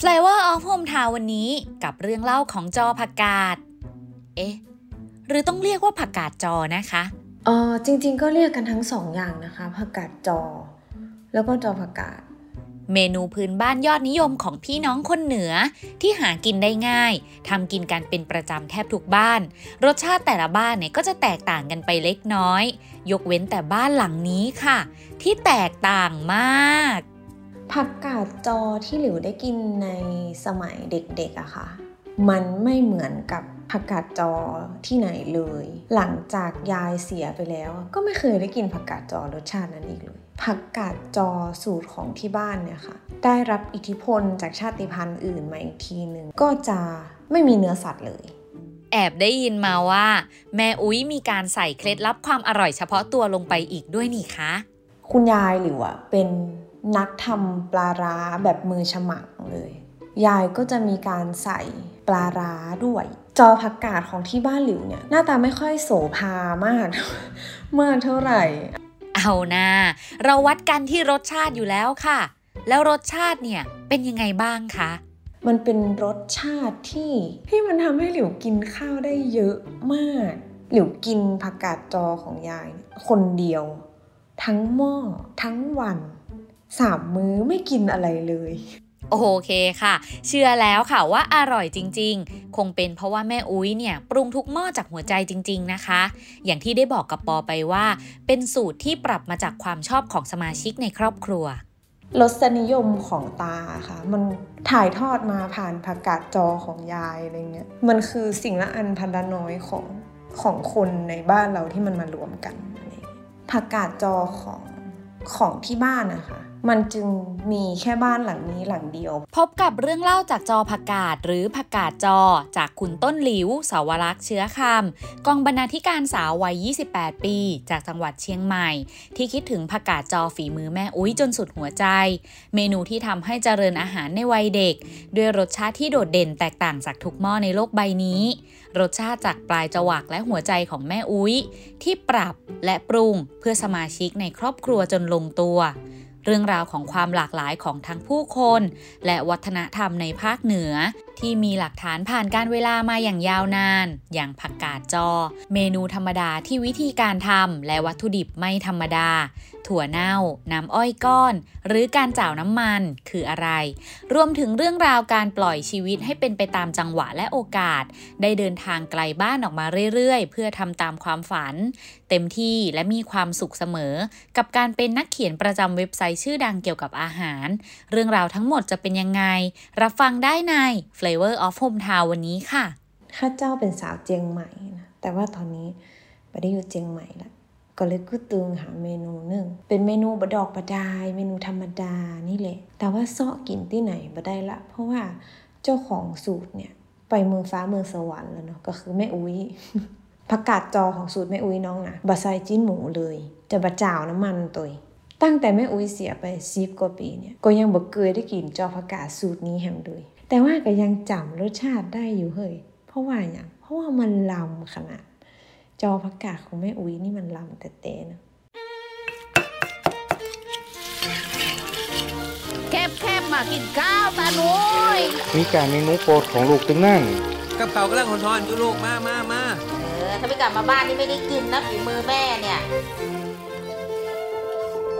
Flavor of Home Town วันนี้กับเรื่องเล่าของจอผักกาด เอ๊ะ หรือต้องเรียกว่าผักกาดจอนะคะเออจริงๆก็เรียกกันทั้งสองอย่างนะคะผักกาดจอ แล้วก็จอผักกาด เมนูพื้นบ้านยอดนิยมของพี่น้องคนเหนือที่หากินได้ง่ายทำกินกันเป็นประจำแทบทุกบ้าน รสชาติแต่ละบ้านเนี่ยก็จะแตกต่างกันไปเล็กน้อย ยกเว้นแต่บ้านหลังนี้ค่ะ ที่แตกต่างมาก ผักกาดจอที่หลิวได้กินในสมัยเด็กๆอะค่ะ มันไม่เหมือนกับผักกาดจอที่ไหนเลย หลังจากยายเสียไปแล้ว ก็ไม่เคยได้กินผักกาดจอรสชาตินั้นอีกเลย ผักกาดจอสูตรของที่บ้านเนี่ยค่ะ ได้รับอิทธิพลจากชาติพันธุ์อื่นมาอีกทีหนึ่งก็จะไม่มีเนื้อสัตว์เลย แอบได้ยินมาว่า แม่อุ้ยมีการใส่เคล็ดลับความอร่อยเฉพาะตัวลงไปอีกด้วยนี่คะ คุณยายหลิวอะเป็น นักทำปลาร้าแบบมือฉมังเลย ยายก็จะมีการใส่ปลาร้าด้วย จอผักกาดของที่บ้านหลิวเนี่ย หน้าตาไม่ค่อยโสภามาก มากเท่าไหร่ เอานะเราวัดกันที่รสชาติอยู่แล้วค่ะ แล้วรสชาติเนี่ยเป็นยังไงบ้างคะมันเป็นรสชาติที่ที่มันทำให้หลิวกินข้าวได้เยอะมาก หลิวกินผักกาดจอของยายเนี่ยคนเดียว ทั้งหม้อทั้งวัน สามมื้อไม่กินอะไรเลยโอเคค่ะ เชื่อแล้วค่ะว่าอร่อยจริง ๆ คงเป็นเพราะว่าแม่อุ้ยเนี่ยปรุงทุกหม้อจากหัวใจจริง ๆนะคะ อย่างที่ได้บอกกับปอไปว่า เป็นสูตรที่ปรับมาจากความชอบของสมาชิกในครอบครัวรสนิยมของตาค่ะ มันถ่ายทอดมาผ่านผักกาดจอของยายอะไรเงี้ยมันคือสิ่งละอันพันละน้อยของของคนในบ้านเราที่มันมารวมกันอะไรเงี้ยผักกาดจอของของที่บ้านนะคะ มันจึงมีแค่บ้านหลังนี้หลังเดียว พบกับเรื่องเล่าจากจอผักกาดหรือผักกาดจอ จากคุณต้นหลิวสาวรักษ์เชื้อคำกองบรรณาธิการสาววัย 28 ปี จากจังหวัดเชียงใหม่ ที่คิดถึงผักกาดจอฝีมือแม่อุ้ยจนสุดหัวใจ เมนูที่ทำให้เจริญอาหารในวัยเด็ก ด้วยรสชาติที่โดดเด่นแตกต่างจากทุกหม้อในโลกใบนี้ รสชาติจากปลายจวักและหัวใจของแม่อุ้ยที่ปรับและปรุงเพื่อสมาชิกในครอบครัวจนลงตัว เรื่องราวของความหลากหลายของทั้งผู้คน และวัฒนธรรมในภาคเหนือ ที่มีหลักฐานผ่านการเวลามาอย่างยาวนาน อย่างผักกาดจอ เมนูธรรมดาที่วิธีการทำและวัตถุดิบไม่ธรรมดา ถั่วเน่า น้ำอ้อยก้อน หรือการจ่าวน้ำมันคืออะไร รวมถึงเรื่องราวการปล่อยชีวิตให้เป็นไปตามจังหวะและโอกาส ได้เดินทางไกลบ้านออกมาเรื่อยๆ เพื่อทำตามความฝัน เต็มที่และมีความสุขเสมอ กับการเป็นนักเขียนประจำเว็บไซต์ชื่อดังเกี่ยวกับอาหาร เรื่องราวทั้งหมดจะเป็นยังไง รับฟังได้ใน Flavor of Home Town วันนี้ค่ะ ข้าเจ้าเป็นสาวเจียงใหม่นะ แต่ว่าตอนนี้ไม่ได้อยู่เจียงใหม่ละก็เลยกูตึงหาเมนูหนึ่ง เป็นเมนูบดอกบดาย เมนูธรรมดานี่แหละ แต่ว่าเซาะกินที่ไหนบ่ได้ละ เพราะว่าเจ้าของสูตรเนี่ย ไปเมืองฟ้าเมืองสวรรค์แล้วเนาะ ก็คือแม่อุ้ยผักกาดจอของสูตรแม่อุ้ยน้องนะบะใส่จิ้นหมูเลย จะบะจ่าวน้ำมันตัวตั้งแต่แม่อุ้ยเสียไปสิบกว่าปีเนี่ย ก็ยังบ่เคยได้กินจอผักกาดสูตรนี้แฮมเลย แต่ว่าก็ยังจำรสชาติได้อยู่เฮ้ยเพราะว่าอย่างเพราะว่ามันลำขนาด จอผักกาดของแม่อุ้ยนี่มันลำแต่เตนะแคบแคบมากินข้าวตาหนุยมีการเมนูโปรดของลูกตึงนั่นกับเขาวกำลังหอนๆอยู่ลูกมามามาเออถ้าไม่กลับมาบ้านนี่ไม่ได้กินนะฝีมือแม่เนี่ย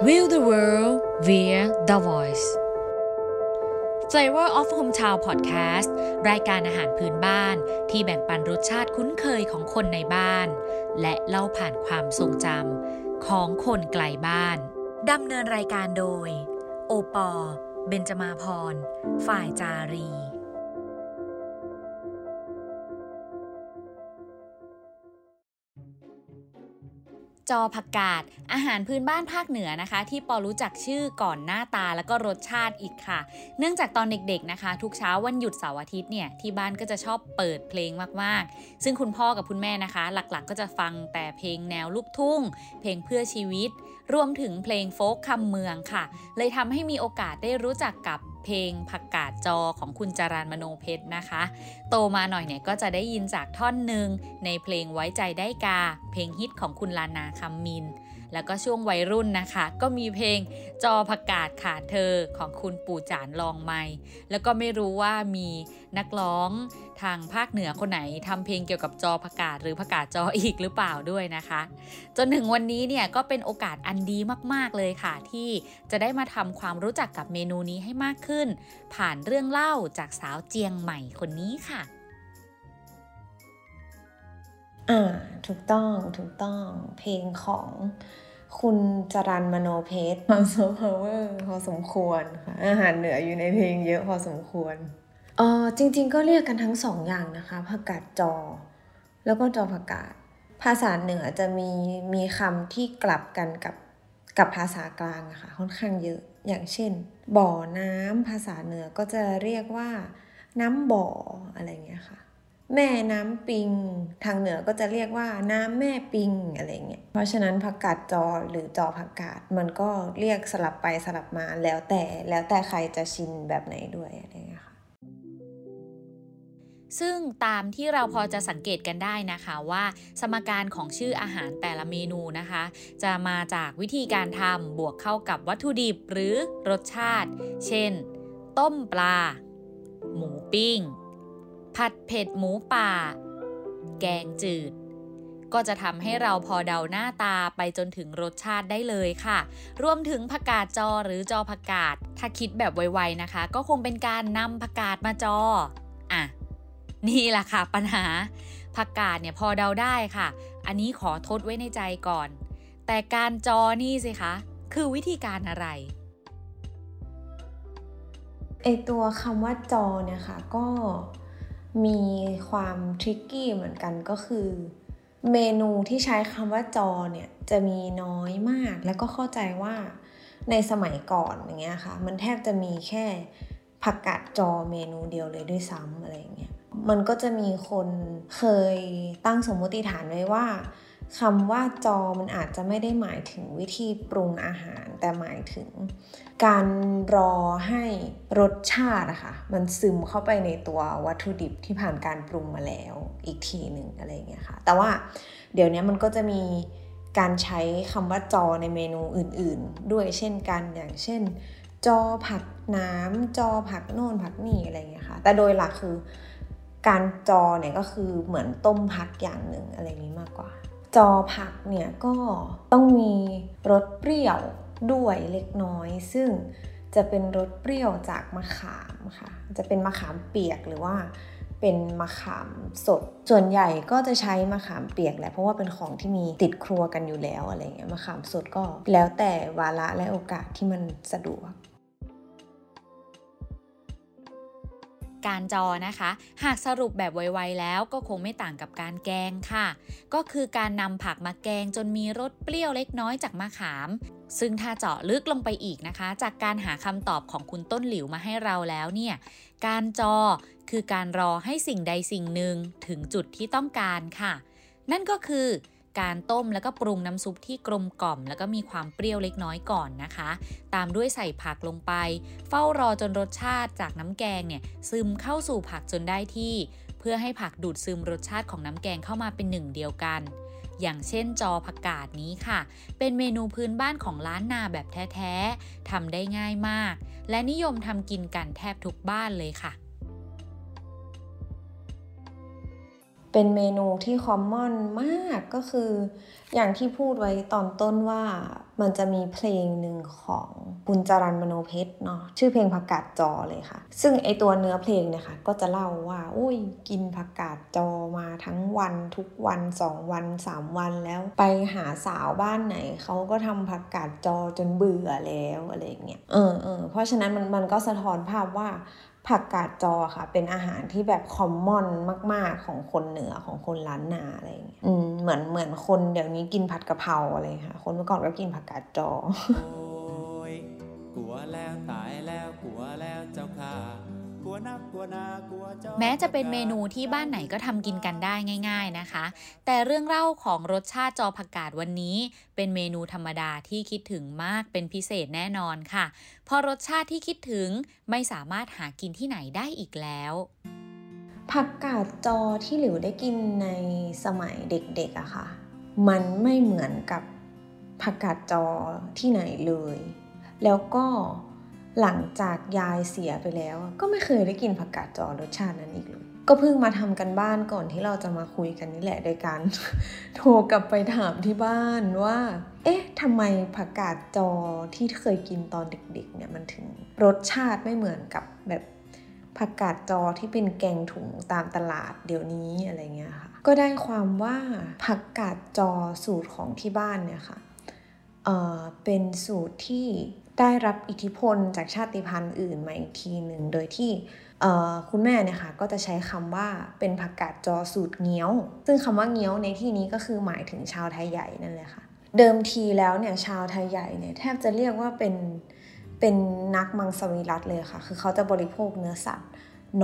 Will the world via the voice Flavor of Hometown Podcast รายการอาหารพื้นบ้านที่แบ่งปันรสชาติคุ้นเคยของคนในบ้าน และเล่าผ่านความทรงจำของคนไกลบ้านดำเนินรายการโดย โอปอเบนจมาพร ฝ่ายจารี จอผักกาด อาหารพื้นบ้านภาคเหนือนะคะ ที่ปอรู้จักชื่อก่อนหน้าตาแล้วก็รสชาติอีกค่ะ เนื่องจากตอนเด็กๆนะคะ ทุกเช้าวันหยุดเสาร์อาทิตย์เนี่ยที่บ้านก็จะชอบเปิดเพลงมากๆ ซึ่งคุณพ่อกับคุณแม่นะคะ หลักๆ ก็จะฟังแต่เพลงแนวลูกทุ่ง เพลงเพื่อชีวิต รวมถึงเพลงโฟกคำเมืองค่ะ เลยทำให้มีโอกาสได้รู้จักกับ เพลงผักกาดจอของคุณจารานมโนเพชรนะคะ โตมาหน่อยเนี่ยก็จะได้ยินจากท่อนหนึ่งในเพลงไว้ใจได้กา เพลงฮิตของคุณลานาคัมมิน แล้วก็ช่วงวัยรุ่นนะคะ ก็มีเพลงจอผักกาดขาดเธอของคุณปู่จานลองไม้แล้วก็ไม่รู้ว่ามีนักร้องทางภาคเหนือคนไหนทำเพลงเกี่ยวกับจอผักกาดหรือผักกาดจออีกหรือเปล่าด้วยนะคะ จนถึงวันนี้เนี่ยก็เป็นโอกาสอันดีมาก ๆ เลยค่ะ ที่จะได้มาทำความรู้จักกับเมนูนี้ให้มากขึ้น ผ่านเรื่องเล่าจากสาวเจียงใหม่คนนี้ค่ะ อ่าถูกต้องถูกต้องเพลงของคุณจรัล มโนเพ็ชร soft power พอสมควรค่ะอาหารเหนืออยู่ในเพลงเยอะพอสมควรเออจริง ๆ ก็เรียกกันทั้งสองอย่างนะคะผักกาดจอ แล้วก็จอผักกาดภาษาเหนือจะมีมีคำที่กลับกันกับกับภาษากลางอะค่ะค่อนข้างเยอะอย่างเช่น บ่อน้ำภาษาเหนือก็จะเรียกว่า น้ำบ่ออะไรเงี้ยค่ะ แม่น้ำปิง ทางเหนือก็จะเรียกว่าน้ำแม่ปิงอะไรเงี้ย เพราะฉะนั้นผักกาดจอหรือจอผักกาดมันก็เรียกสลับไปสลับมาแล้วแต่แล้วแต่ใครจะชินแบบไหนด้วยอะไรเงี้ยค่ะซึ่งตามที่เราพอจะสังเกตกันได้นะคะว่า สมการของชื่ออาหารแต่ละเมนูนะคะ จะมาจากวิธีการทำบวกเข้ากับวัตถุดิบหรือรสชาติ เช่น ต้มปลา หมูปิ้ง ผัดเผ็ดหมูป่า แกงจืด ก็จะทำให้เราพอเดาหน้าตาไปจนถึงรสชาติได้เลยค่ะ รวมถึงผักกาดจอหรือจอผักกาด ถ้าคิดแบบไวๆนะคะ ก็คงเป็นการนำผักกาดมาจอ อะ นี่แหละค่ะปัญหาผักกาดเนี่ยพอเดาได้ค่ะ อันนี้ขอทดไว้ในใจก่อน แต่การจอนี่สิคะ คือวิธีการอะไรไอตัวคำว่าจอเนี่ยค่ะ ก็ มีความทริกกี้เหมือนกันก็คือ เมนูที่ใช้คำว่าจอเนี่ยจะมีน้อยมาก แล้วก็เข้าใจว่าในสมัยก่อนอย่างเงี้ยค่ะ มันแทบจะมีแค่ผักกาดจอเมนูเดียวเลยด้วยซ้ำอะไรเงี้ยมันก็จะมีคนเคยตั้งสมมติฐานไว้ว่า คำว่าจอมันอาจจะไม่ได้หมายถึงวิธีปรุงอาหาร แต่หมายถึง การรอให้รสชาติอะค่ะมันซึมเข้าไปในตัววัตถุดิบที่ผ่านการปรุงมาแล้วอีกทีหนึ่งอะไรอย่างเงี้ยค่ะ แต่ว่าเดี๋ยวนี้มันก็จะมีการใช้คำว่าจอในเมนูอื่น ๆ ด้วยเช่นกันอย่างเช่น จอผักน้ำจอผักโน่นผักนี่อะไรอย่างเงี้ยค่ะ แต่โดยหลักคือการจอเนี่ยก็คือเหมือนต้มผักอย่างหนึ่งอะไรนี้มากกว่า จอผักเนี่ยก็ต้องมีรสเปรี้ยวด้วยเล็กน้อย ซึ่งจะเป็นรสเปรี้ยวจากมะขามค่ะ จะเป็นมะขามเปียกหรือว่าเป็นมะขามสด ส่วนใหญ่ก็จะใช้มะขามเปียกแหละ เพราะว่าเป็นของที่มีติดครัวกันอยู่แล้วอะไรเงี้ย มะขามสดก็แล้วแต่วาระและโอกาสที่มันสะดวก การจอนะคะ หากสรุปแบบไวๆแล้วก็คงไม่ต่างกับการแกงค่ะ ก็คือการนำผักมาแกงจนมีรสเปรี้ยวเล็กน้อยจากมะขาม ซึ่งถ้าเจาะลึกลงไปอีกนะคะ จากการหาคำตอบของคุณต้นหลิวมาให้เราแล้วเนี่ย การจอคือการรอให้สิ่งใดสิ่งหนึ่งถึงจุดที่ต้องการค่ะ นั่นก็คือ การต้มแล้วก็ปรุงน้ำซุปที่กลมกล่อม แล้วก็มีความเปรี้ยวเล็กน้อยก่อนนะคะ ตามด้วยใส่ผักลงไป เฝ้ารอจนรสชาติจากน้ำแกงเนี่ยซึมเข้าสู่ผักจนได้ที่ เพื่อให้ผักดูดซึมรสชาติของน้ำแกงเข้ามาเป็นหนึ่งเดียวกันอย่างเช่นจอผักกาดนี้ค่ะ เป็นเมนูพื้นบ้านของล้านนาแบบแท้ ๆ ทำได้ง่ายมาก และนิยมทำกินกันแทบทุกบ้านเลยค่ะ เป็นเมนูที่คอมมอนมากก็คือ อย่างที่พูดไว้ตอนต้นว่ามันจะมีเพลงหนึ่งของคุณจรันมโนเพชรเนาะชื่อเพลงผักกาดจอเลยค่ะ ซึ่งไอตัวเนื้อเพลงเนี่ยค่ะ ก็จะเล่าว่าอุ้ยกินผักกาดจอมาทั้งวันทุกวันสองวันสามวันแล้วไปหาสาวบ้านไหนเขาก็ทำผักกาดจอจนเบื่อแล้วอะไรอย่างเงี้ยเออเออเพราะฉะนั้นมันมันก็สะท้อนภาพว่า ผักกาดจอค่ะ เป็นอาหารที่แบบคอมมอนมาก ๆ ของคนเหนือของคนล้านนาอะไรอย่างเงี้ยอืมเหมือนเหมือนคนเดี๋ยวนี้กินผัดกะเพราอะไรค่ะ คนเมื่อก่อนก็กินผักกาดจอโอ้ยกลัวแล้วตายแล้วกลัวแล้วเจ้าค่ะ แม้จะเป็นเมนูที่บ้านไหนก็ทำกินกันได้ง่าย ๆนะคะ แต่เรื่องเล่าของรสชาติจอผักกาดวันนี้ เป็นเมนูธรรมดาที่คิดถึงมากเป็นพิเศษแน่นอนค่ะ เพราะรสชาติที่คิดถึงไม่สามารถหากินที่ไหนได้อีกแล้วผักกาดจอที่หลิวได้กินในสมัยเด็กๆอะค่ะ มันไม่เหมือนกับผักกาดจอที่ไหนเลย แล้วก็ หลังจากยายเสียไปแล้ว ก็ไม่เคยได้กินผักกาดจอรสชาตินั้นอีกเลย ก็เพิ่งมาทำกันบ้านก่อนที่เราจะมาคุยกันนี่แหละโดยการ โทรกลับไปถามที่บ้านว่า เอ๊ะทำไมผักกาดจอที่เคยกินตอนเด็กๆเนี่ยมันถึงรสชาติไม่เหมือนกับแบบผักกาดจอที่เป็นแกงถุงตามตลาดเดี๋ยวนี้อะไรเงี้ยค่ะ ก็ได้ความว่าผักกาดจอสูตรของที่บ้านเนี่ยค่ะเอ่อเป็นสูตรที่ ได้รับอิทธิพลจากชาติพันธุ์อื่นมาอีกทีหนึ่ง โดยที่คุณแม่เนี่ยค่ะก็จะใช้คำว่าเป็นผักกาดจอสูตรเงี้ยว ซึ่งคำว่าเงี้ยวในที่นี้ก็คือหมายถึงชาวไทยใหญ่นั่นแหละค่ะ เดิมทีแล้วเนี่ยชาวไทยใหญ่เนี่ยแทบจะเรียกว่าเป็นเป็นนักมังสวิรัตเลยค่ะ คือเขาจะบริโภคเนื้อสัตว์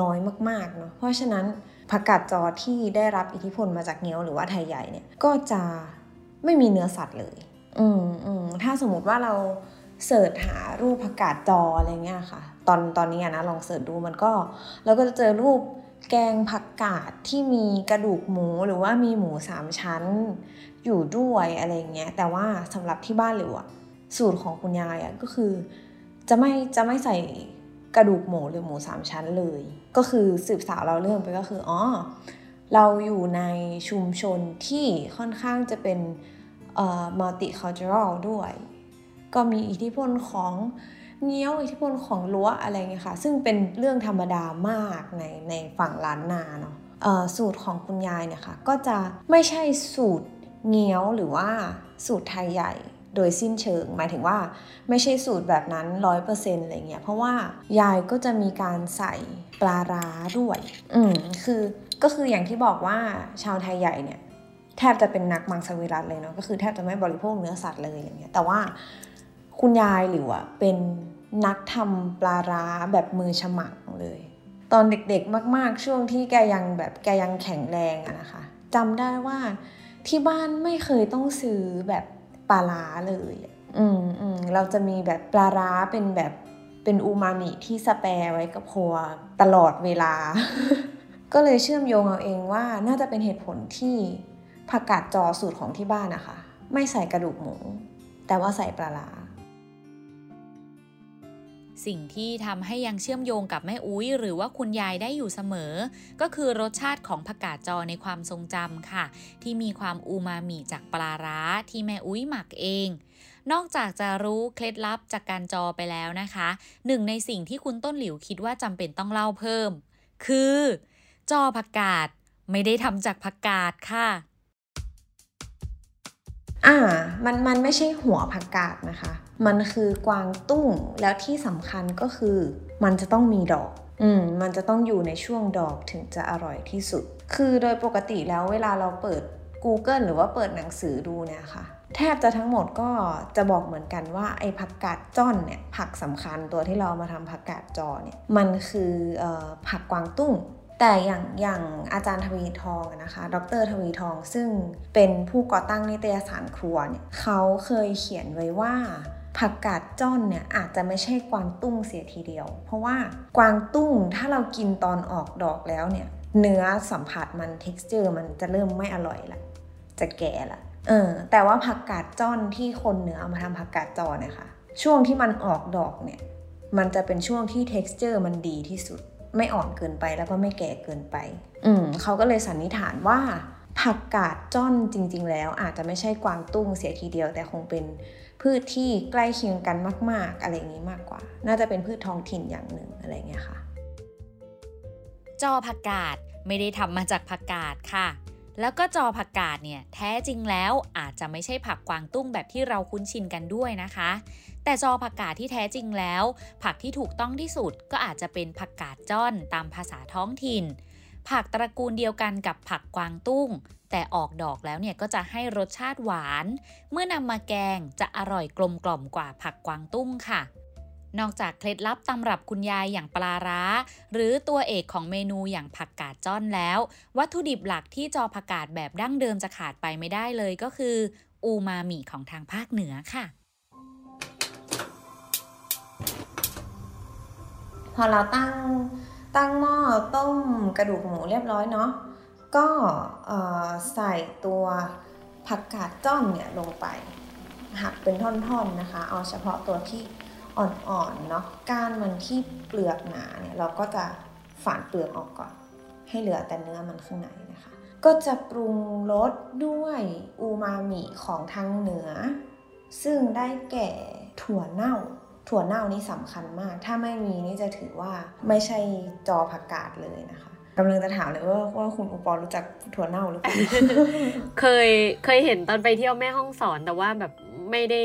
น้อยมากๆเนาะ เพราะฉะนั้นผักกาดจอที่ได้รับอิทธิพลมาจากเงี้ยวหรือว่าไทยใหญ่เนี่ยก็จะไม่มีเนื้อสัตว์เลย อืมอืมถ้าสมมติว่าเรา เสิร์ชหารูปผักกาดจออะไรเงี้ยค่ะ ตอนตอนนี้นะลองเสิร์ชดูมันก็เราก็จะเจอรูปแกงผักกาดที่มีกระดูกหมูหรือว่ามีหมูสามชั้นอยู่ด้วยอะไรเงี้ยแต่ว่าสำหรับที่บ้านหรืออะสูตรของคุณยายอะก็คือ จะไม่จะไม่ใส่กระดูกหมูหรือหมูสามชั้นเลย ก็คือสืบสาวเราเรื่องไปก็คืออ๋อเราอยู่ในชุมชนที่ค่อนข้างจะเป็นเอ่อ multicultural ด้วย ก็มีอิทธิพลของเงี้ยวอิทธิพลของรั้วอะไรเงี้ยค่ะ ซึ่งเป็นเรื่องธรรมดามากในในฝั่งล้านนาเนาะสูตรของคุณยายเนี่ยค่ะก็จะไม่ใช่สูตรเงี้ยวหรือว่าสูตรไทยใหญ่โดยสิ้นเชิง หมายถึงว่าไม่ใช่สูตรแบบนั้นร้อยเปอร์เซ็นต์อะไรเงี้ยเพราะว่ายายก็จะมีการใส่ปลาร้าด้วย อืมคือก็คืออย่างที่บอกว่าชาวไทยใหญ่เนี่ยแทบจะเป็นนักมังสวิรัตเลยเนาะก็คือแทบจะไม่บริโภคเนื้อสัตว์เลยอย่างเงี้ยแต่ว่า คุณยายหรือว่าเป็นนักทำปลาร้าแบบมือฉมังเลย ตอนเด็กๆมากๆ ช่วงที่แกยังแบบแกยังแข็งแรงอะนะคะจำได้ว่าที่บ้านไม่เคยต้องซื้อแบบปลาร้าเลย อืมอืมเราจะมีแบบปลาร้าเป็นแบบเป็นอูมามิที่สแปรไว้กับครัวตลอดเวลา ก็เลยเชื่อมโยงเอาเองว่าน่าจะเป็นเหตุผลที่ผักกาดจอสูตรของที่บ้านนะคะ ไม่ใส่กระดูกหมู แต่ว่าใส่ปลาร้า สิ่งที่ทำให้ยังเชื่อมโยงกับแม่อุ้ย หรือว่าคุณยายได้อยู่เสมอ ก็คือรสชาติของผักกาดจอในความทรงจำค่ะ ที่มีความอูมามิจากปลาร้าที่แม่อุ้ยหมักเอง นอกจากจะรู้เคล็ดลับจากการจอไปแล้วนะคะหนึ่งในสิ่งที่คุณต้นหลิวคิดว่าจำเป็นต้องเล่าเพิ่ม คือ จอผักกาดไม่ได้ทำจากผักกาดค่ะอ่ามันมันไม่ใช่หัวผักกาดนะคะ มันคือกวางตุ้งแล้วที่สำคัญก็คือ มันจะต้องมีดอก อืมมันจะต้องอยู่ในช่วงดอกถึงจะอร่อยที่สุด คือโดยปกติแล้วเวลาเราเปิด Google หรือว่าเปิดหนังสือดูเนี่ยค่ะ แทบจะทั้งหมดก็จะบอกเหมือนกันว่าไอ้ผักกาดจ้อนเนี่ยผักสำคัญตัวที่เรามาทำผักกาดจอเนี่ยมันคืออผักกวางตุ้งแต่อย่างอย่างอาจารย์ทวีทองนะคะ ดรทวีทองซึ่งเป็นผู้ก่อตั้งนิตยสารครัวเนี่ยเขาเคยเขียนไว้ว่า ผักกาดจ้อนเนี่ยอาจจะไม่ใช่กวางตุ้งเสียทีเดียว เพราะว่ากวางตุ้งถ้าเรากินตอนออกดอกแล้วเนี่ยเนื้อสัมผัสมัน t e x t อร์มันจะเริ่มไม่อร่อยละจะแก่ละเออแต่ว่าผักกาดจ้อนที่คนเหนือเอามาทำผักกาดจอเนี่ยค่ะช่วงที่มันออกดอกเนี่ยมันจะเป็นช่วงที่ t e x t อร์มันดีที่สุด ไม่อ่อนเกินไปแล้วก็ไม่แก่เกินไป อืมเขาก็เลยสันนิษฐานว่าผักกาดจ้อนจริง ๆ แล้วอาจจะไม่ใช่กวางตุ้งเสียทีเดียวแต่คงเป็น พืชที่ใกล้เคียงกันมาก ๆ อะไรอย่างนี้มากกว่า น่าจะเป็นพืชท้องถิ่นอย่างหนึ่งอะไรเงี้ยค่ะ จอผักกาดไม่ได้ทำมาจากผักกาดค่ะ แล้วก็จอผักกาดเนี่ยแท้จริงแล้วอาจจะไม่ใช่ผักกวางตุ้งแบบที่เราคุ้นชินกันด้วยนะคะ แต่จอผักกาดที่แท้จริงแล้ว ผักที่ถูกต้องที่สุดก็อาจจะเป็นผักกาดจ้อนตามภาษาท้องถิ่น ผักตระกูลเดียวกันกับผักกวางตุ้ง แต่ออกดอกแล้วเนี่ยก็จะให้รสชาติหวาน เมื่อนำมาแกงจะอร่อยกลมกล่อมกว่าผักกวางตุ้งค่ะ นอกจากเคล็ดลับตำรับคุณยายอย่างปลาร้า หรือตัวเอกของเมนูอย่างผักกาดจ้อนแล้ว วัตถุดิบหลักที่จอผักกาดแบบดั้งเดิมจะขาดไปไม่ได้เลยก็คือ อูมามิของทางภาคเหนือค่ะพอเราตั้ง ตั้งหม้อต้มกระดูกหมูเรียบร้อยเนาะก็ใส่ตัวผักกาดจ้อนเนี่ยลงไปหักเป็นท่อนๆนะคะ เอาเฉพาะตัวที่อ่อนๆเนาะก้านมันที่เปลือกหนาเนี่ยเราก็จะฝานเปลือกออกก่อน ให้เหลือแต่เนื้อมันข้างในนะคะ ก็จะปรุงรสด้วยอูมามิของทางเหนือ ซึ่งได้แก่ถั่วเน่า ถั่วเน่านี่สำคัญมาก ถ้าไม่มีนี่จะถือว่าไม่ใช่จอผักกาดเลยนะคะกำลังจะถามเลยว่าว่าคุณอุปอรู้จักถั่วเน่าหรือเปล่าเคยเคยเห็นตอนไปเที่ยวแม่ห้องสอนแต่ว่าแบบไม่ได้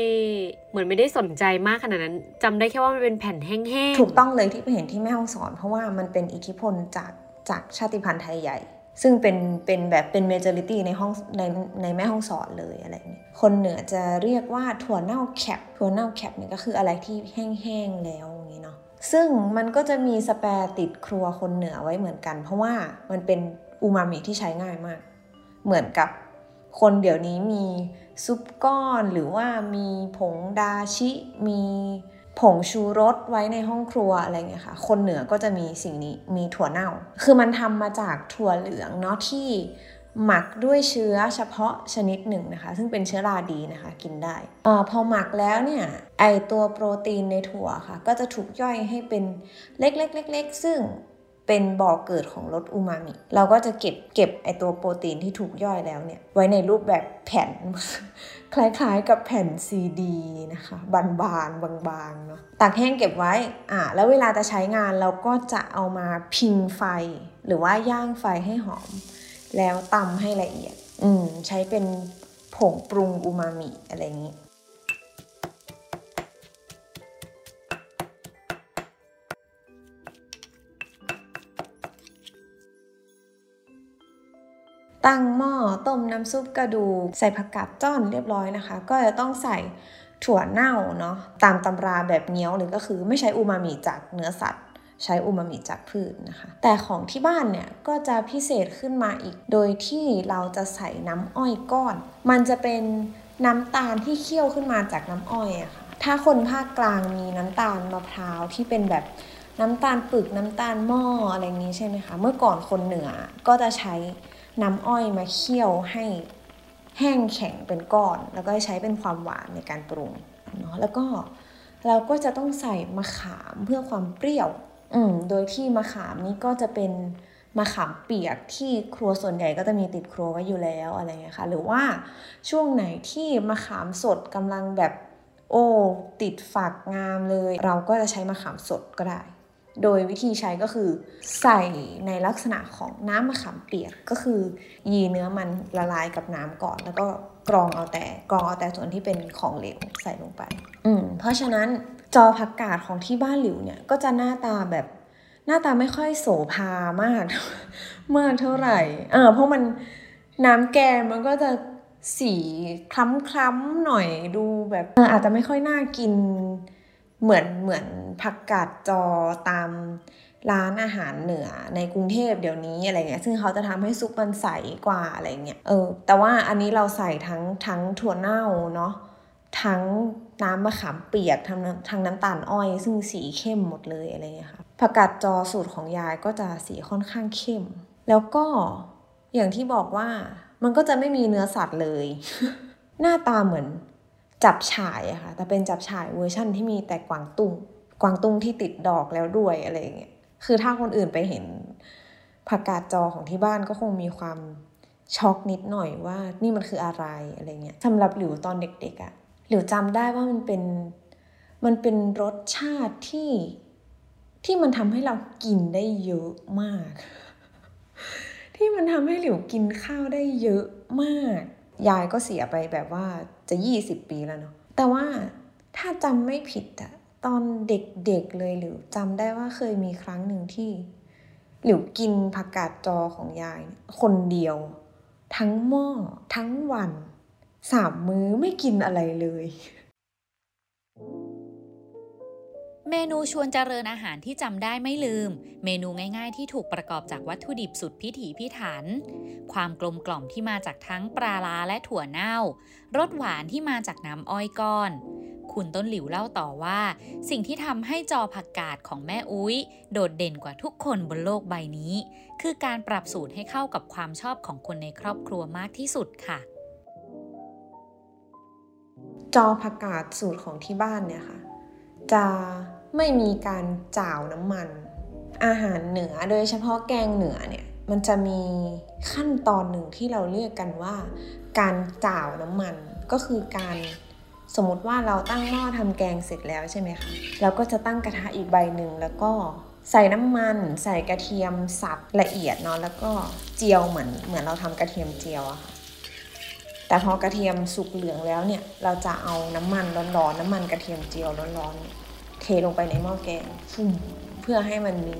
เหมือนไม่ได้สนใจมากขนาดนั้นจำได้แค่ว่ามันเป็นแผ่นแห้งๆ ถูกต้องเลยที่ไปเห็นที่แม่ฮ่องสอน เพราะว่ามันเป็นอิทธิพลจากจากชาติพันธุ์ไทยใหญ่ ซึ่งเป็นเป็นแบบเป็น majority ในฮ่องในในแม่ฮ่องสอนเลยอะไรเงี้ยคนเหนือจะเรียกว่าถั่วเน่าแข็บถั่วเน่าแข็บเนี่ยก็คืออะไรที่แห้งๆแล้วอย่างนี้เนาะซึ่งมันก็จะมี spare ติดครัวคนเหนือไว้เหมือนกัน เพราะว่ามันเป็นอูมามิที่ใช้ง่ายมาก เหมือนกับคนเดี๋ยวนี้มีซุปก้อนหรือว่ามีผงดาชิมี ผงชูรสไว้ในห้องครัวอะไรเงี้ยค่ะ คนเหนือก็จะมีสิ่งนี้มีถั่วเน่า คือมันทำมาจากถั่วเหลืองเนาะที่หมักด้วยเชื้อเฉพาะชนิดหนึ่งนะคะ ซึ่งเป็นเชื้อราดีนะคะกินได้อพอหมักแล้วเนี่ยไอตัวโปรตีนในถั่วค่ะ ก็จะถูกย่อยให้เป็นเล็กๆๆๆซึ่ง เป็นบ่อเกิดของรสอูมามิ เราก็จะเก็บเก็บไอตัวโปรตีนที่ถูกย่อยแล้วเนี่ย ไว้ในรูปแบบแผ่น คล้ายๆกับแผ่นซีดีนะคะ บานๆบางๆเนาะตากแห้งเก็บไว้อ่าแล้วเวลาจะใช้งานเราก็จะเอามาพิงไฟ หรือว่าย่างไฟให้หอม แล้วตำให้ละเอียด อืมใช้เป็นผงปรุงอูมามิอะไรอย่างนี้ ตั้งหม้อต้มน้ำซุปกระดูกใส่ผักกาดจ้อนเรียบร้อยนะคะ ก็จะต้องใส่ถั่วเน่าเนาะตามตำราแบบเงี้ยวเลยก็คือไม่ใช้อูมามิจากเนื้อสัตว์ ใช้อูมามิจากพืชนะคะ แต่ของที่บ้านเนี่ยก็จะพิเศษขึ้นมาอีก โดยที่เราจะใส่น้ำอ้อยก้อน มันจะเป็นน้ำตาลที่เคี่ยวขึ้นมาจากน้ำอ้อยอะค่ะถ้าคนภาคกลางมีน้ำตาลมะพร้าวที่เป็นแบบน้ำตาลปึกน้ำตาลหม้ออะไรอย่างนี้ใช่ไหมคะเมื่อก่อนคนเหนือก็จะใช้ น้ำอ้อยมาเคี่ยวให้แห้งแข็งเป็นก้อน แล้วก็ใช้เป็นความหวานในการปรุงเนาะแล้วก็เราก็จะต้องใส่มะขามเพื่อความเปรี้ยว อืมโดยที่มะขามนี้ก็จะเป็นมะขามเปียกที่ครัวส่วนใหญ่ก็จะมีติดครัวไว้อยู่แล้วอะไรเงี้ยค่ะ หรือว่าช่วงไหนที่มะขามสดกำลังแบบโอ้ติดฝักงามเลย เราก็จะใช้มะขามสดก็ได้ โดยวิธีใช้ก็คือใส่ในลักษณะของน้ำมะขามเปียก ก็คือยีเนื้อมันละลายกับน้ำก่อน แล้วก็กรองเอาแต่กรองเอาแต่ส่วนที่เป็นของเหลวใส่ลงไป อืมเพราะฉะนั้นจอผักกาดของที่บ้านหลิวเนี่ยก็จะหน้าตาแบบหน้าตาไม่ค่อยโสภามาก มากเท่าไหร่เออเพราะมันน้ำแกงมันก็จะสีคล้ำๆหน่อยดูแบบอาจจะไม่ค่อยน่ากิน เหมือนเหมือนผักกาดจอตามร้านอาหารเหนือในกรุงเทพเดี๋ยวนี้อะไรเงี้ยซึ่งเขาจะทำให้ซุปมันใสกว่าอะไรเงี้ยเออแต่ว่าอันนี้เราใส่ทั้งทั้งถั่วเน่าเนาะทั้งน้ำมะขามเปียกทั้งน้ำทั้งน้ำตาลอ้อย ซึ่งสีเข้มหมดเลยอะไรเงี้ยค่ะผักกาดจอสูตรของยายก็จะสีค่อนข้างเข้ม แล้วก็อย่างที่บอกว่ามันก็จะไม่มีเนื้อสัตว์เลย หน้าตาเหมือน จับฉายอะค่ะแต่เป็นจับฉายเวอร์ชั่นที่มีแต่กวางตุ้ง กวางตุ้งที่ติดดอกแล้วด้วยอะไรเงี้ยคือถ้าคนอื่นไปเห็นผักกาดจอของที่บ้านก็คงมีความช็อกนิดหน่อยว่านี่มันคืออะไรอะไรเงี้ยสำหรับหลิวตอนเด็กๆอะหลิวจำได้ว่ามันเป็นมันเป็นรสชาติที่ที่มันทำให้เรากินได้เยอะมาก ที่มันทำให้หลิวกินข้าวได้เยอะมาก ยายก็เสียไปแบบว่าจะยี่สิบปีแล้วเนาะแต่ว่าถ้าจำไม่ผิดอะตอนเด็กๆเลยหรือจำได้ว่าเคยมีครั้งหนึ่งที่ หลิวกินผักกาดจอของยายเนี่ยคนเดียว ทั้งหม้อทั้งวันสามมื้อไม่กินอะไรเลย เมนูชวนเจริญอาหารที่จำได้ไม่ลืม เมนูง่ายๆที่ถูกประกอบจากวัตถุดิบสุดพิถีพิถัน ความกลมกล่อมที่มาจากทั้งปลาลาและถั่วเน่ารสหวานที่มาจากน้ำอ้อยก้อน คุณต้นหลิวเล่าต่อว่า สิ่งที่ทำให้จอผักกาดของแม่อุ้ย โดดเด่นกว่าทุกคนบนโลกใบนี้ คือการปรับสูตรให้เข้ากับความชอบของคนในครอบครัวมากที่สุดค่ะ จอผักกาดสูตรของที่บ้านเนี่ยค่ะจะ ไม่มีการจ่าวน้ำมัน อาหารเหนือโดยเฉพาะแกงเหนือเนี่ยมันจะมีขั้นตอนหนึ่งที่เราเรียกกันว่า การจ่าวน้ำมันก็คือการสมมติว่าเราตั้งหม้อทำแกงเสร็จแล้วใช่ไหมคะเราก็จะตั้งกระทะอีกใบหนึ่งแล้วก็ใส่น้ำมัน ใส่กระเทียมสับละเอียดเนาะแล้วก็เจียวเหมือนเหมือนเราทำกระเทียมเจียวอะค่ะแต่พอกระเทียมสุกเหลืองแล้วเนี่ยเราจะเอาน้ำมันร้อนๆน้ำมันกระเทียมเจียวร้อนๆ เทลงไปในหม้อแกงเพื่อให้มันมี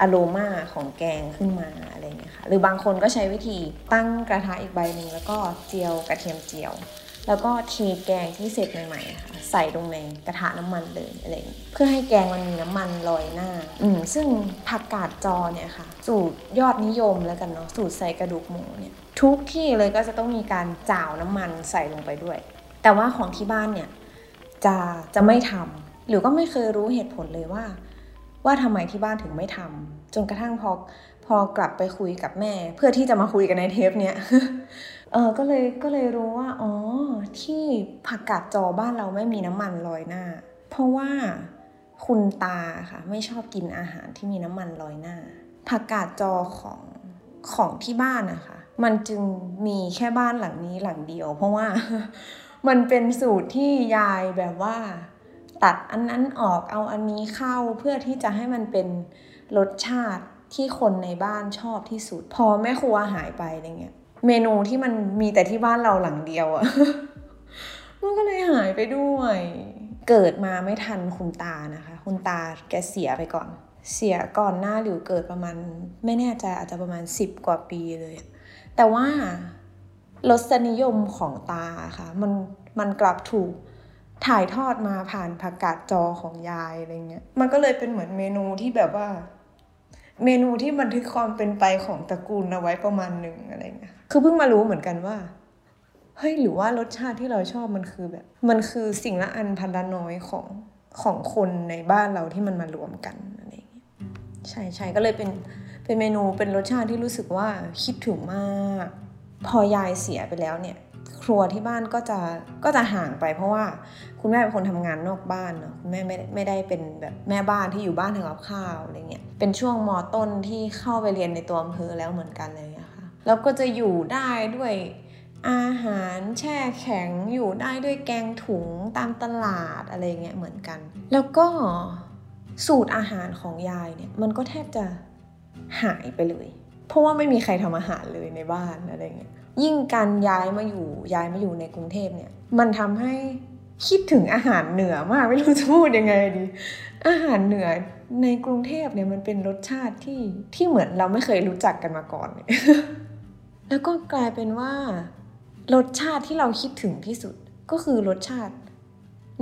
อโรมาของแกงขึ้นมาอะไรเงี้ยค่ะหรือบางคนก็ใช้วิธีตั้งกระทะอีกใบหนึ่งแล้วก็เจียวกระเทียมเจียว แล้วก็เทแกงที่เสร็จใหม่ๆค่ะใส่ลงในกระทะน้ำมันเลยอะไรเงี้ยเพื่อให้แกงมันมีน้ำมันลอยหน้า อืมซึ่งผักกาดจอเนี่ยค่ะ สูตรยอดนิยมแล้วกันเนาะสูตรใส่กระดูกหมูเนี่ยทุกที่เลยก็จะต้องมีการจ่าวน้ำมันใส่ลงไปด้วย แต่ว่าของที่บ้านเนี่ยจะจะไม่ทำ หรือก็ไม่เคยรู้เหตุผลเลยว่า ว่าทำไมที่บ้านถึงไม่ทำจนกระทั่งพอพอกลับไปคุยกับแม่ เพื่อที่จะมาคุยกันในเทปเนี้ยเออก็เลยก็เลยรู้ว่าอ๋อที่ผักกาดจอบ้านเราไม่มีน้ำมันลอยหน้า เพราะว่าคุณตาค่ะไม่ชอบกินอาหารที่มีน้ำมันลอยหน้า ผักกาดจอของของที่บ้านนะคะ มันจึงมีแค่บ้านหลังนี้หลังเดียว เพราะว่ามันเป็นสูตรที่ยายแบบว่า ตัดอันนั้นออกเอาอันนี้เข้าเพื่อที่จะให้มันเป็นรสชาติที่คนในบ้านชอบที่สุด พอแม่ครัวหายไปอะไรเงี้ย เมนูที่มันมีแต่ที่บ้านเราหลังเดียวอะมันก็เลยหายไปด้วย เกิดมาไม่ทันคุณตานะคะ คุณตาแกเสียไปก่อน เสียก่อนหน้าหลิวเกิดประมาณ ไม่แน่ใจอาจจะประมาณสิบกว่าปีเลย แต่ว่ารสนิยมของตาค่ะ มันมันกลับถูก ถ่ายทอดมาผ่านผักกาดจอของยายอะไรเงี้ย มันก็เลยเป็นเหมือนเมนูที่แบบว่า เมนูที่บันทึกความเป็นไปของตระกูลเอาไว้ประมาณหนึ่งอะไรเงี้ย คือเพิ่งมารู้เหมือนกันว่า เฮ้ยหรือว่ารสชาติที่เราชอบมันคือแบบ มันคือสิ่งละอันพันละน้อยของของคนในบ้านเราที่มันมารวมกันอะไรเงี้ย ใช่ใช่ก็เลยเป็นเป็นเมนูเป็นรสชาติที่รู้สึกว่าคิดถึงมาก พอยายเสียไปแล้วเนี่ย ครัวที่บ้านก็จะก็จะห่างไป เพราะว่าคุณแม่เป็นคนทำงานนอกบ้านเนาะคุณแม่ไม่ได้ไม่ได้เป็นแบบแม่บ้านที่อยู่บ้านทำกับข้าวอะไรเงี้ยเป็นช่วงมต้นที่เข้าไปเรียนในตัวอำเภอแล้วเหมือนกันเลยอะค่ะแล้วก็จะอยู่ได้ด้วยอาหารแช่แข็งอยู่ได้ด้วยแกงถุงตามตลาดอะไรเงี้ยเหมือนกัน แล้วก็สูตรอาหารของยายเนี่ยมันก็แทบจะหายไปเลย เพราะว่าไม่มีใครทำอาหารเลยในบ้านอะไรเงี้ย ยิ่งการย้ายมาอยู่ย้ายมาอยู่ในกรุงเทพเนี่ยมันทำให้คิดถึงอาหารเหนือมากไม่รู้จะพูดยังไงดี อาหารเหนือในกรุงเทพเนี่ยมันเป็นรสชาติที่ที่เหมือนเราไม่เคยรู้จักกันมาก่อน แล้วก็กลายเป็นว่ารสชาติที่เราคิดถึงที่สุดก็คือรสชาติ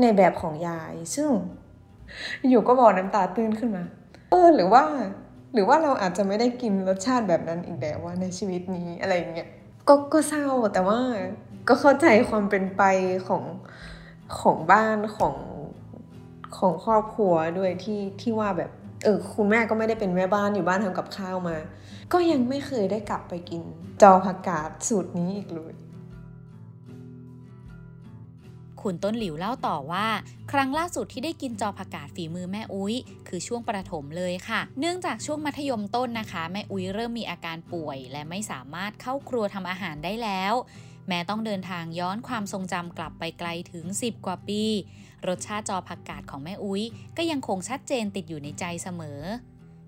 ในแบบของยาย ซึ่งอยู่ก็บอกน้ำตาตื้นขึ้นมา เออหรือว่า หรือว่าเราอาจจะไม่ได้กินรสชาติแบบนั้นอีกแล้วว่าในชีวิตนี้อะไรอย่างเงี้ย ก็ก็เศร้าแต่ว่าก็เข้าใจความเป็นไปของของบ้านของของครอบครัวด้วยที่ที่ว่าแบบเออคุณแม่ก็ไม่ได้เป็นแม่บ้านอยู่บ้านทำกับข้าวมา ก็ยังไม่เคยได้กลับไปกินจอผักกาดสูตรนี้อีกเลย คุณต้นหลิวเล่าต่อว่า ครั้งล่าสุดที่ได้กินจอผักกาดฝีมือแม่อุ้ย คือช่วงประถมเลยค่ะ เนื่องจากช่วงมัธยมต้นนะคะ แม่อุ้ยเริ่มมีอาการป่วย และไม่สามารถเข้าครัวทำอาหารได้แล้ว แม้ต้องเดินทางย้อนความทรงจำกลับไปไกลถึง 10 กว่าปี รสชาติจอผักกาดของแม่อุ้ย ก็ยังคงชัดเจนติดอยู่ในใจเสมอ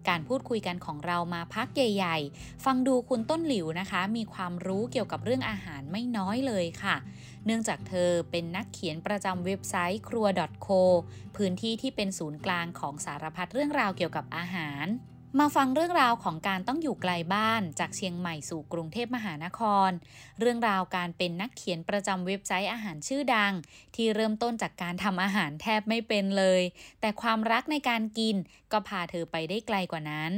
การพูดคุยกันของเรามาพักใหญ่ๆ ฟังดูคุณต้นหลิวนะคะ มีความรู้เกี่ยวกับเรื่องอาหารไม่น้อยเลยค่ะ เนื่องจากเธอเป็นนักเขียนประจำเว็บไซต์ครัว .co พื้นที่ที่เป็นศูนย์กลางของสารพัดเรื่องราวเกี่ยวกับอาหาร มาฟังเรื่องราวของการต้องอยู่ไกลบ้านจากเชียงใหม่สู่กรุงเทพมหานคร เรื่องราวการเป็นนักเขียนประจำเว็บไซต์อาหารชื่อดัง ที่เริ่มต้นจากการทำอาหารแทบไม่เป็นเลย แต่ความรักในการกินก็พาเธอไปได้ไกลกว่านั้น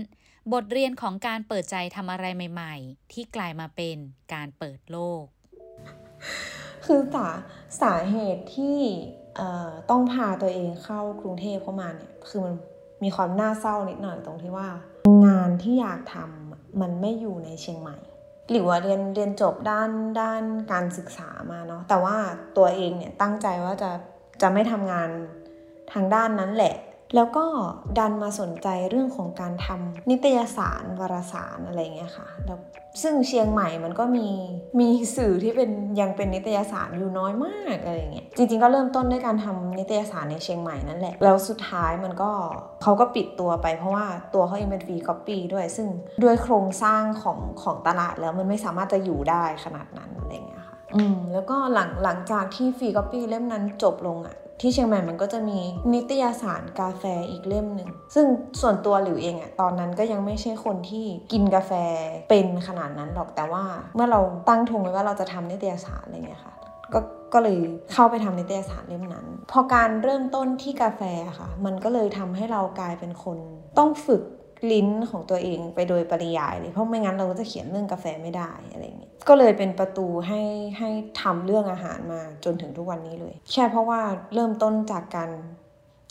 บทเรียนของการเปิดใจทำอะไรใหม่ ๆ ที่กลายมาเป็นการเปิดโลก คือสาสาเหตุที่ต้องพาตัวเองเข้ากรุงเทพเข้ามาเนี่ย คือมันมีความน่าเศร้านิดหน่อยตรงที่ว่า งานที่อยากทำมันไม่อยู่ในเชียงใหม่ หรือว่าเรียนเรียนจบด้านด้านการศึกษามาเนาะแต่ว่าตัวเองเนี่ยตั้งใจว่าจะจะไม่ทำงานทางด้านนั้นแหละ แล้วก็ดันมาสนใจเรื่องของการทำนิตยสารวารสารอะไรเงี้ยค่ะแล้วซึ่งเชียงใหม่มันก็มีมีสื่อที่เป็นยังเป็นนิตยสารอยู่น้อยมากอะไรเงี้ยจริงๆก็เริ่มต้นด้วยการทำนิตยสารในเชียงใหม่นั่นแหละแล้วสุดท้ายมันก็เขาก็ปิดตัวไป เพราะว่าตัวเขาเองเป็น free copy ด้วย ซึ่งด้วยโครงสร้างของของตลาดแล้วมันไม่สามารถจะอยู่ได้ขนาดนั้นอะไรเงี้ยค่ะอืมแล้วก็หลังหลังจากที่ free copy เล่มนั้นจบลงอะ ที่เชียงใหม่มันก็จะมีนิตยสารกาแฟอีกเล่มหนึ่ง ซึ่งส่วนตัวหลิวเองอะตอนนั้นก็ยังไม่ใช่คนที่กินกาแฟเป็นขนาดนั้นหรอกแต่ว่าเมื่อเราตั้งทงไว้ว่าเราจะทำนิตยสารอะไรเงี้ยค่ะก็ก็เลยเข้าไปทำนิตยสารเล่มนั้น พอการเริ่มต้นที่กาแฟค่ะ มันก็เลยทำให้เรากลายเป็นคน ต้องฝึกลิ้นของตัวเองไปโดยปริยายเลยเพราะไม่งั้นเราก็จะเขียนเรื่องกาแฟไม่ได้อะไรเงี้ย ก็เลยเป็นประตูให้ให้ทำเรื่องอาหารมาจนถึงทุกวันนี้เลย แค่เพราะว่าเริ่มต้นจากการ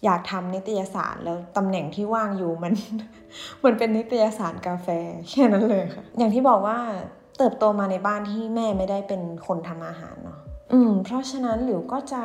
อยากทำนิตยสารแล้วตำแหน่งที่ว่างอยู่มัน มันเป็นนิตยสารกาแฟแค่นั้นเลยค่ะ อย่างที่บอกว่าเติบโตมาในบ้านที่แม่ไม่ได้เป็นคนทำอาหารเนาะอืม เพราะฉะนั้นหลิวก็จะ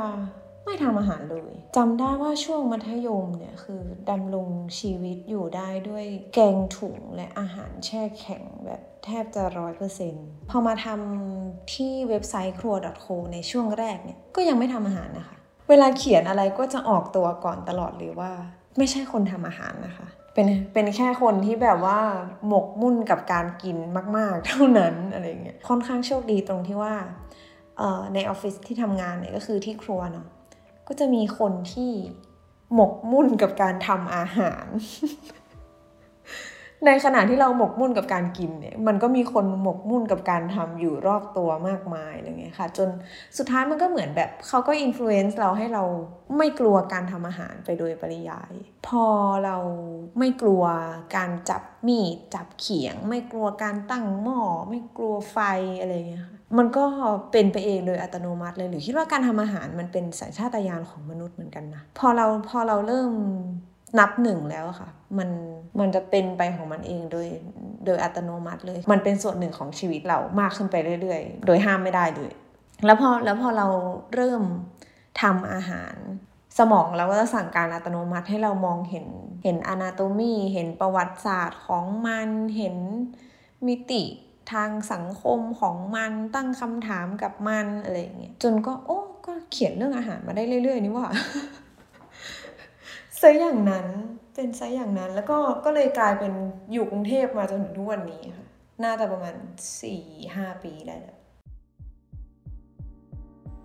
ไม่ทำอาหารเลยจำได้ว่าช่วงมัธยมเนี่ยคือดำรงชีวิตอยู่ได้ด้วยแกงถุงและอาหารแช่แข็งแบบแทบจะร้อยเปอร์เซ็นต์พอมาทำที่เว็บไซต์ครัว .co ในช่วงแรกเนี่ยก็ยังไม่ทำอาหารนะคะ เวลาเขียนอะไรก็จะออกตัวก่อนตลอดเลยว่า ไม่ใช่คนทำอาหารนะคะเป็นเป็นแค่คนที่แบบว่าหมกมุ่นกับการกินมาก ๆ เท่านั้นอะไรเงี้ยค่อนข้างโชคดีตรงที่ว่าในออฟฟิศที่ทำงานเนี่ยก็คือที่ครัวเนาะ ก็จะมีคนที่หมกมุ่นกับการทำอาหาร ในขณะที่เราหมกมุ่นกับการกินเนี่ยมันก็มีคนหมกมุ่นกับการทำอยู่รอบตัวมากมายอะไรเงี้ยค่ะ จนสุดท้ายมันก็เหมือนแบบเขาก็ influence เราให้เราไม่กลัวการทำอาหารไปโดยปริยาย พอเราไม่กลัวการจับมีดจับเขียง ไม่กลัวการตั้งหม้อไม่กลัวไฟอะไรเงี้ยค่ะมันก็เป็นไปเองโดยอัตโนมัติเลยหรือคิดว่าการทำอาหารมันเป็นสัญชาตญาณของมนุษย์เหมือนกันนะพอเราพอเราเริ่ม นับหนึ่งแล้วค่ะ มันมันจะเป็นไปของมันเองโดยโดยอัตโนมัติเลย มันเป็นส่วนหนึ่งของชีวิตเรามากขึ้นไปเรื่อยๆ โดยห้ามไม่ได้เลย แล้วพอแล้วพอเราเริ่มทำอาหารสมองเราก็จะสั่งการอัตโนมัติให้เรามองเห็นเห็นอนาโตมีเห็นประวัติศาสตร์ของมันเห็นมิติทางสังคมของมันตั้งคำถามกับมันอะไรอย่างเงี้ยจนก็โอ้ก็เขียนเรื่องอาหารมาได้เรื่อยๆนี่ว่า ซะอย่างนั้นเป็นไซะอย่างนั้น แล้วก็ก็เลยกลายเป็นอยู่กรุงเทพมาจนถึงทุกวันนี้ค่ะ น่าจะประมาณสี่ห้าปีได้แล้ว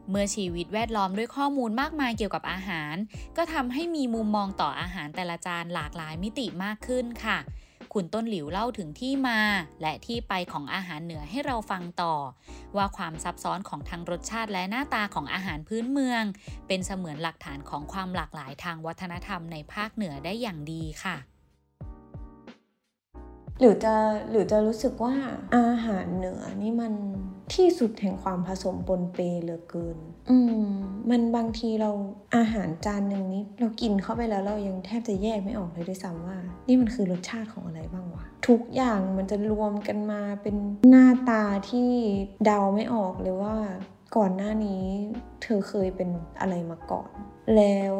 เมื่อชีวิตแวดล้อมด้วยข้อมูลมากมายเกี่ยวกับอาหาร ก็ทำให้มีมุมมองต่ออาหารแต่ละจานหลากหลายมิติมากขึ้นค่ะ คุณต้นหลิวเล่าถึงที่มา และที่ไปของอาหารเหนือให้เราฟังต่อ ว่าความซับซ้อนของทางรสชาติและหน้าตาของอาหารพื้นเมือง เป็นเสมือนหลักฐานของความหลากหลายทางวัฒนธรรมในภาคเหนือได้อย่างดีค่ะ หรือจะหรือจะรู้สึกว่าอาหารเหนือนี่มันที่สุดแห่งความผสมปนเปเหลือเกิน อืม มันบางทีเราอาหารจานหนึ่งนี้เรากินเข้าไปแล้วเรายังแทบจะแยกไม่ออกเลยด้วยซ้ำว่า นี่มันคือรสชาติของอะไรบ้างวะ ทุกอย่างมันจะรวมกันมาเป็นหน้าตาที่เดาไม่ออกเลยว่าก่อนหน้านี้เธอเคยเป็นอะไรมาก่อน แล้ว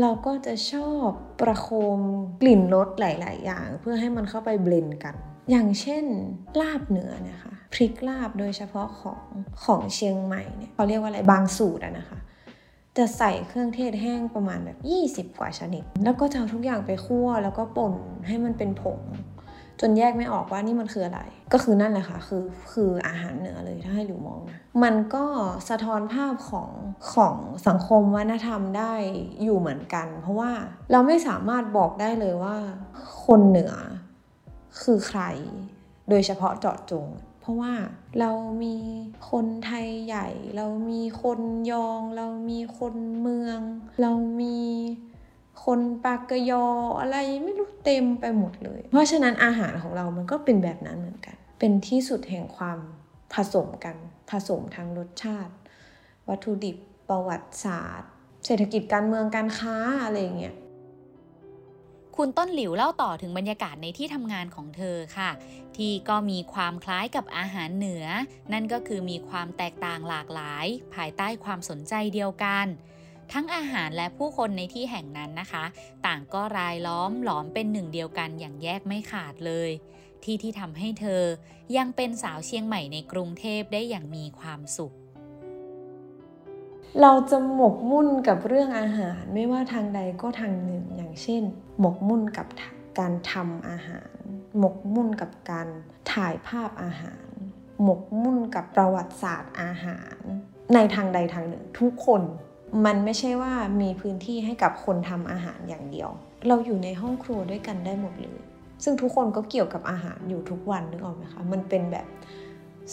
เราก็จะชอบประโคมกลิ่นรสหลาย ๆ อย่าง เพื่อให้มันเข้าไปเบลนกัน อย่างเช่น ลาบเหนือนะคะพริกลาบโดยเฉพาะของของเชียงใหม่เนี่ยเขาเรียกว่าอะไรบางสูตรอะนะคะ จะใส่เครื่องเทศแห้งประมาณแบบ 20 กว่าชนิด แล้วก็จะเอาทุกอย่างไปคั่วแล้วก็ป่นให้มันเป็นผง จนแยกไม่ออกว่านี่มันคืออะไร ก็คือนั่นแหละค่ะ คือคืออาหารเหนือเลยถ้าให้หลิวมองนะมันก็สะท้อนภาพของของสังคมวัฒนธรรมได้อยู่เหมือนกัน เพราะว่าเราไม่สามารถบอกได้เลยว่า คนเหนือคือใคร โดยเฉพาะเจาะจงเพราะว่าเรามีคนไทยใหญ่ เรามีคนยอง เรามีคนเมือง เรามี คนปากกยออะไรไม่รู้เต็มไปหมดเลย เพราะฉะนั้นอาหารของเรามันก็เป็นแบบนั้นเหมือนกัน เป็นที่สุดแห่งความผสมกัน ผสมทั้งรสชาติ วัตถุดิบประวัติศาสตร์ เศรษฐกิจการเมืองการค้าอะไรอย่างเงี้ยคุณต้นหลิวเล่าต่อถึงบรรยากาศในที่ทำงานของเธอค่ะ ที่ก็มีความคล้ายกับอาหารเหนือ นั่นก็คือมีความแตกต่างหลากหลาย ภายใต้ความสนใจเดียวกัน ทั้งอาหารและผู้คนในที่แห่งนั้นนะคะ ต่างก็รายล้อมหลอมเป็นหนึ่งเดียวกันอย่างแยกไม่ขาดเลย ที่ที่ทำให้เธอยังเป็นสาวเชียงใหม่ในกรุงเทพได้อย่างมีความสุข เราจะหมกมุ่นกับเรื่องอาหารไม่ว่าทางใดก็ทางหนึ่ง อย่างเช่น หมกมุ่นกับการทำอาหาร หมกมุ่นกับการถ่ายภาพอาหาร หมกมุ่นกับประวัติศาสตร์อาหาร ในทางใดทางหนึ่ง ทุกคน มันไม่ใช่ว่ามีพื้นที่ให้กับคนทำอาหารอย่างเดียว เราอยู่ในห้องครัวด้วยกันได้หมดเลย ซึ่งทุกคนก็เกี่ยวกับอาหารอยู่ทุกวันนึกออกไหมคะ มันเป็นแบบ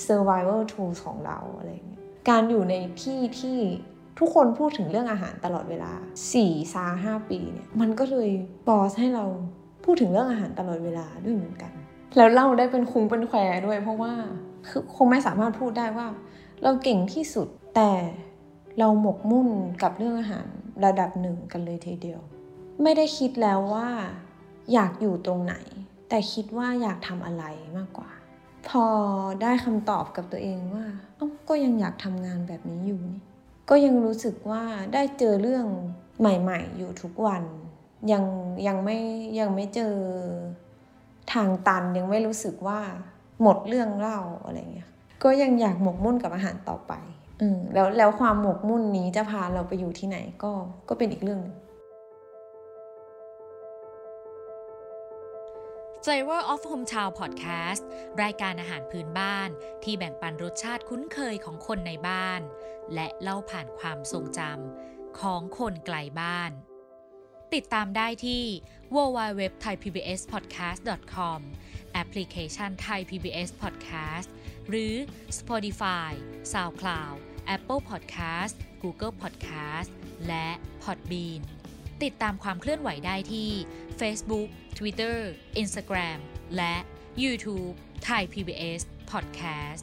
survival tools ของเราอะไรอย่างเงี้ย การอยู่ในที่ที่ทุกคนพูดถึงเรื่องอาหารตลอดเวลา4ซา5ปีเนี่ย มันก็เลยบอสให้เราพูดถึงเรื่องอาหารตลอดเวลาด้วยเหมือนกัน แล้วเราได้เป็นคุ้งเป็นแควด้วย เพราะว่าคือคงไม่สามารถพูดได้ว่า เราเก่งที่สุดแต่ เราหมกมุ่นกับเรื่องอาหารระดับหนึ่งกันเลยทีเดียว ไม่ได้คิดแล้วว่า อยากอยู่ตรงไหน แต่คิดว่าอยากทำอะไรมากกว่า พอได้คำตอบกับตัวเองว่าอ้าก็ยังอยากทำงานแบบนี้อยู่นี่ก็ยังรู้สึกว่าได้เจอเรื่องใหม่ ๆ อยู่ทุกวัน ยังยังไม่ยังไม่เจอทางตันยังไม่รู้สึกว่าหมดเรื่องเล่าอะไรเงี้ยก็ยังอยากหมกมุ่นกับอาหารต่อไป อืมแล้วแล้วความหมกมุ่นนี้จะพาเราไปอยู่ที่ไหนก็ก็เป็นอีกเรื่องนึ่ง Flavor of Hometown Podcast รายการอาหารพื้นบ้านที่แบ่งปันรสชาติคุ้นเคยของคนในบ้าน และเล่าผ่านความทรงจำของคนไกลบ้าน ติดตามได้ที่ www.thaipbspodcast.com แอปพลิเคชัน Thai PBS Podcast หรือ Spotify, SoundCloud, Apple Podcast, Google Podcast และ Podbean ติดตามความเคลื่อนไหวได้ที่ Facebook, Twitter, Instagram และ YouTube Thai PBS Podcast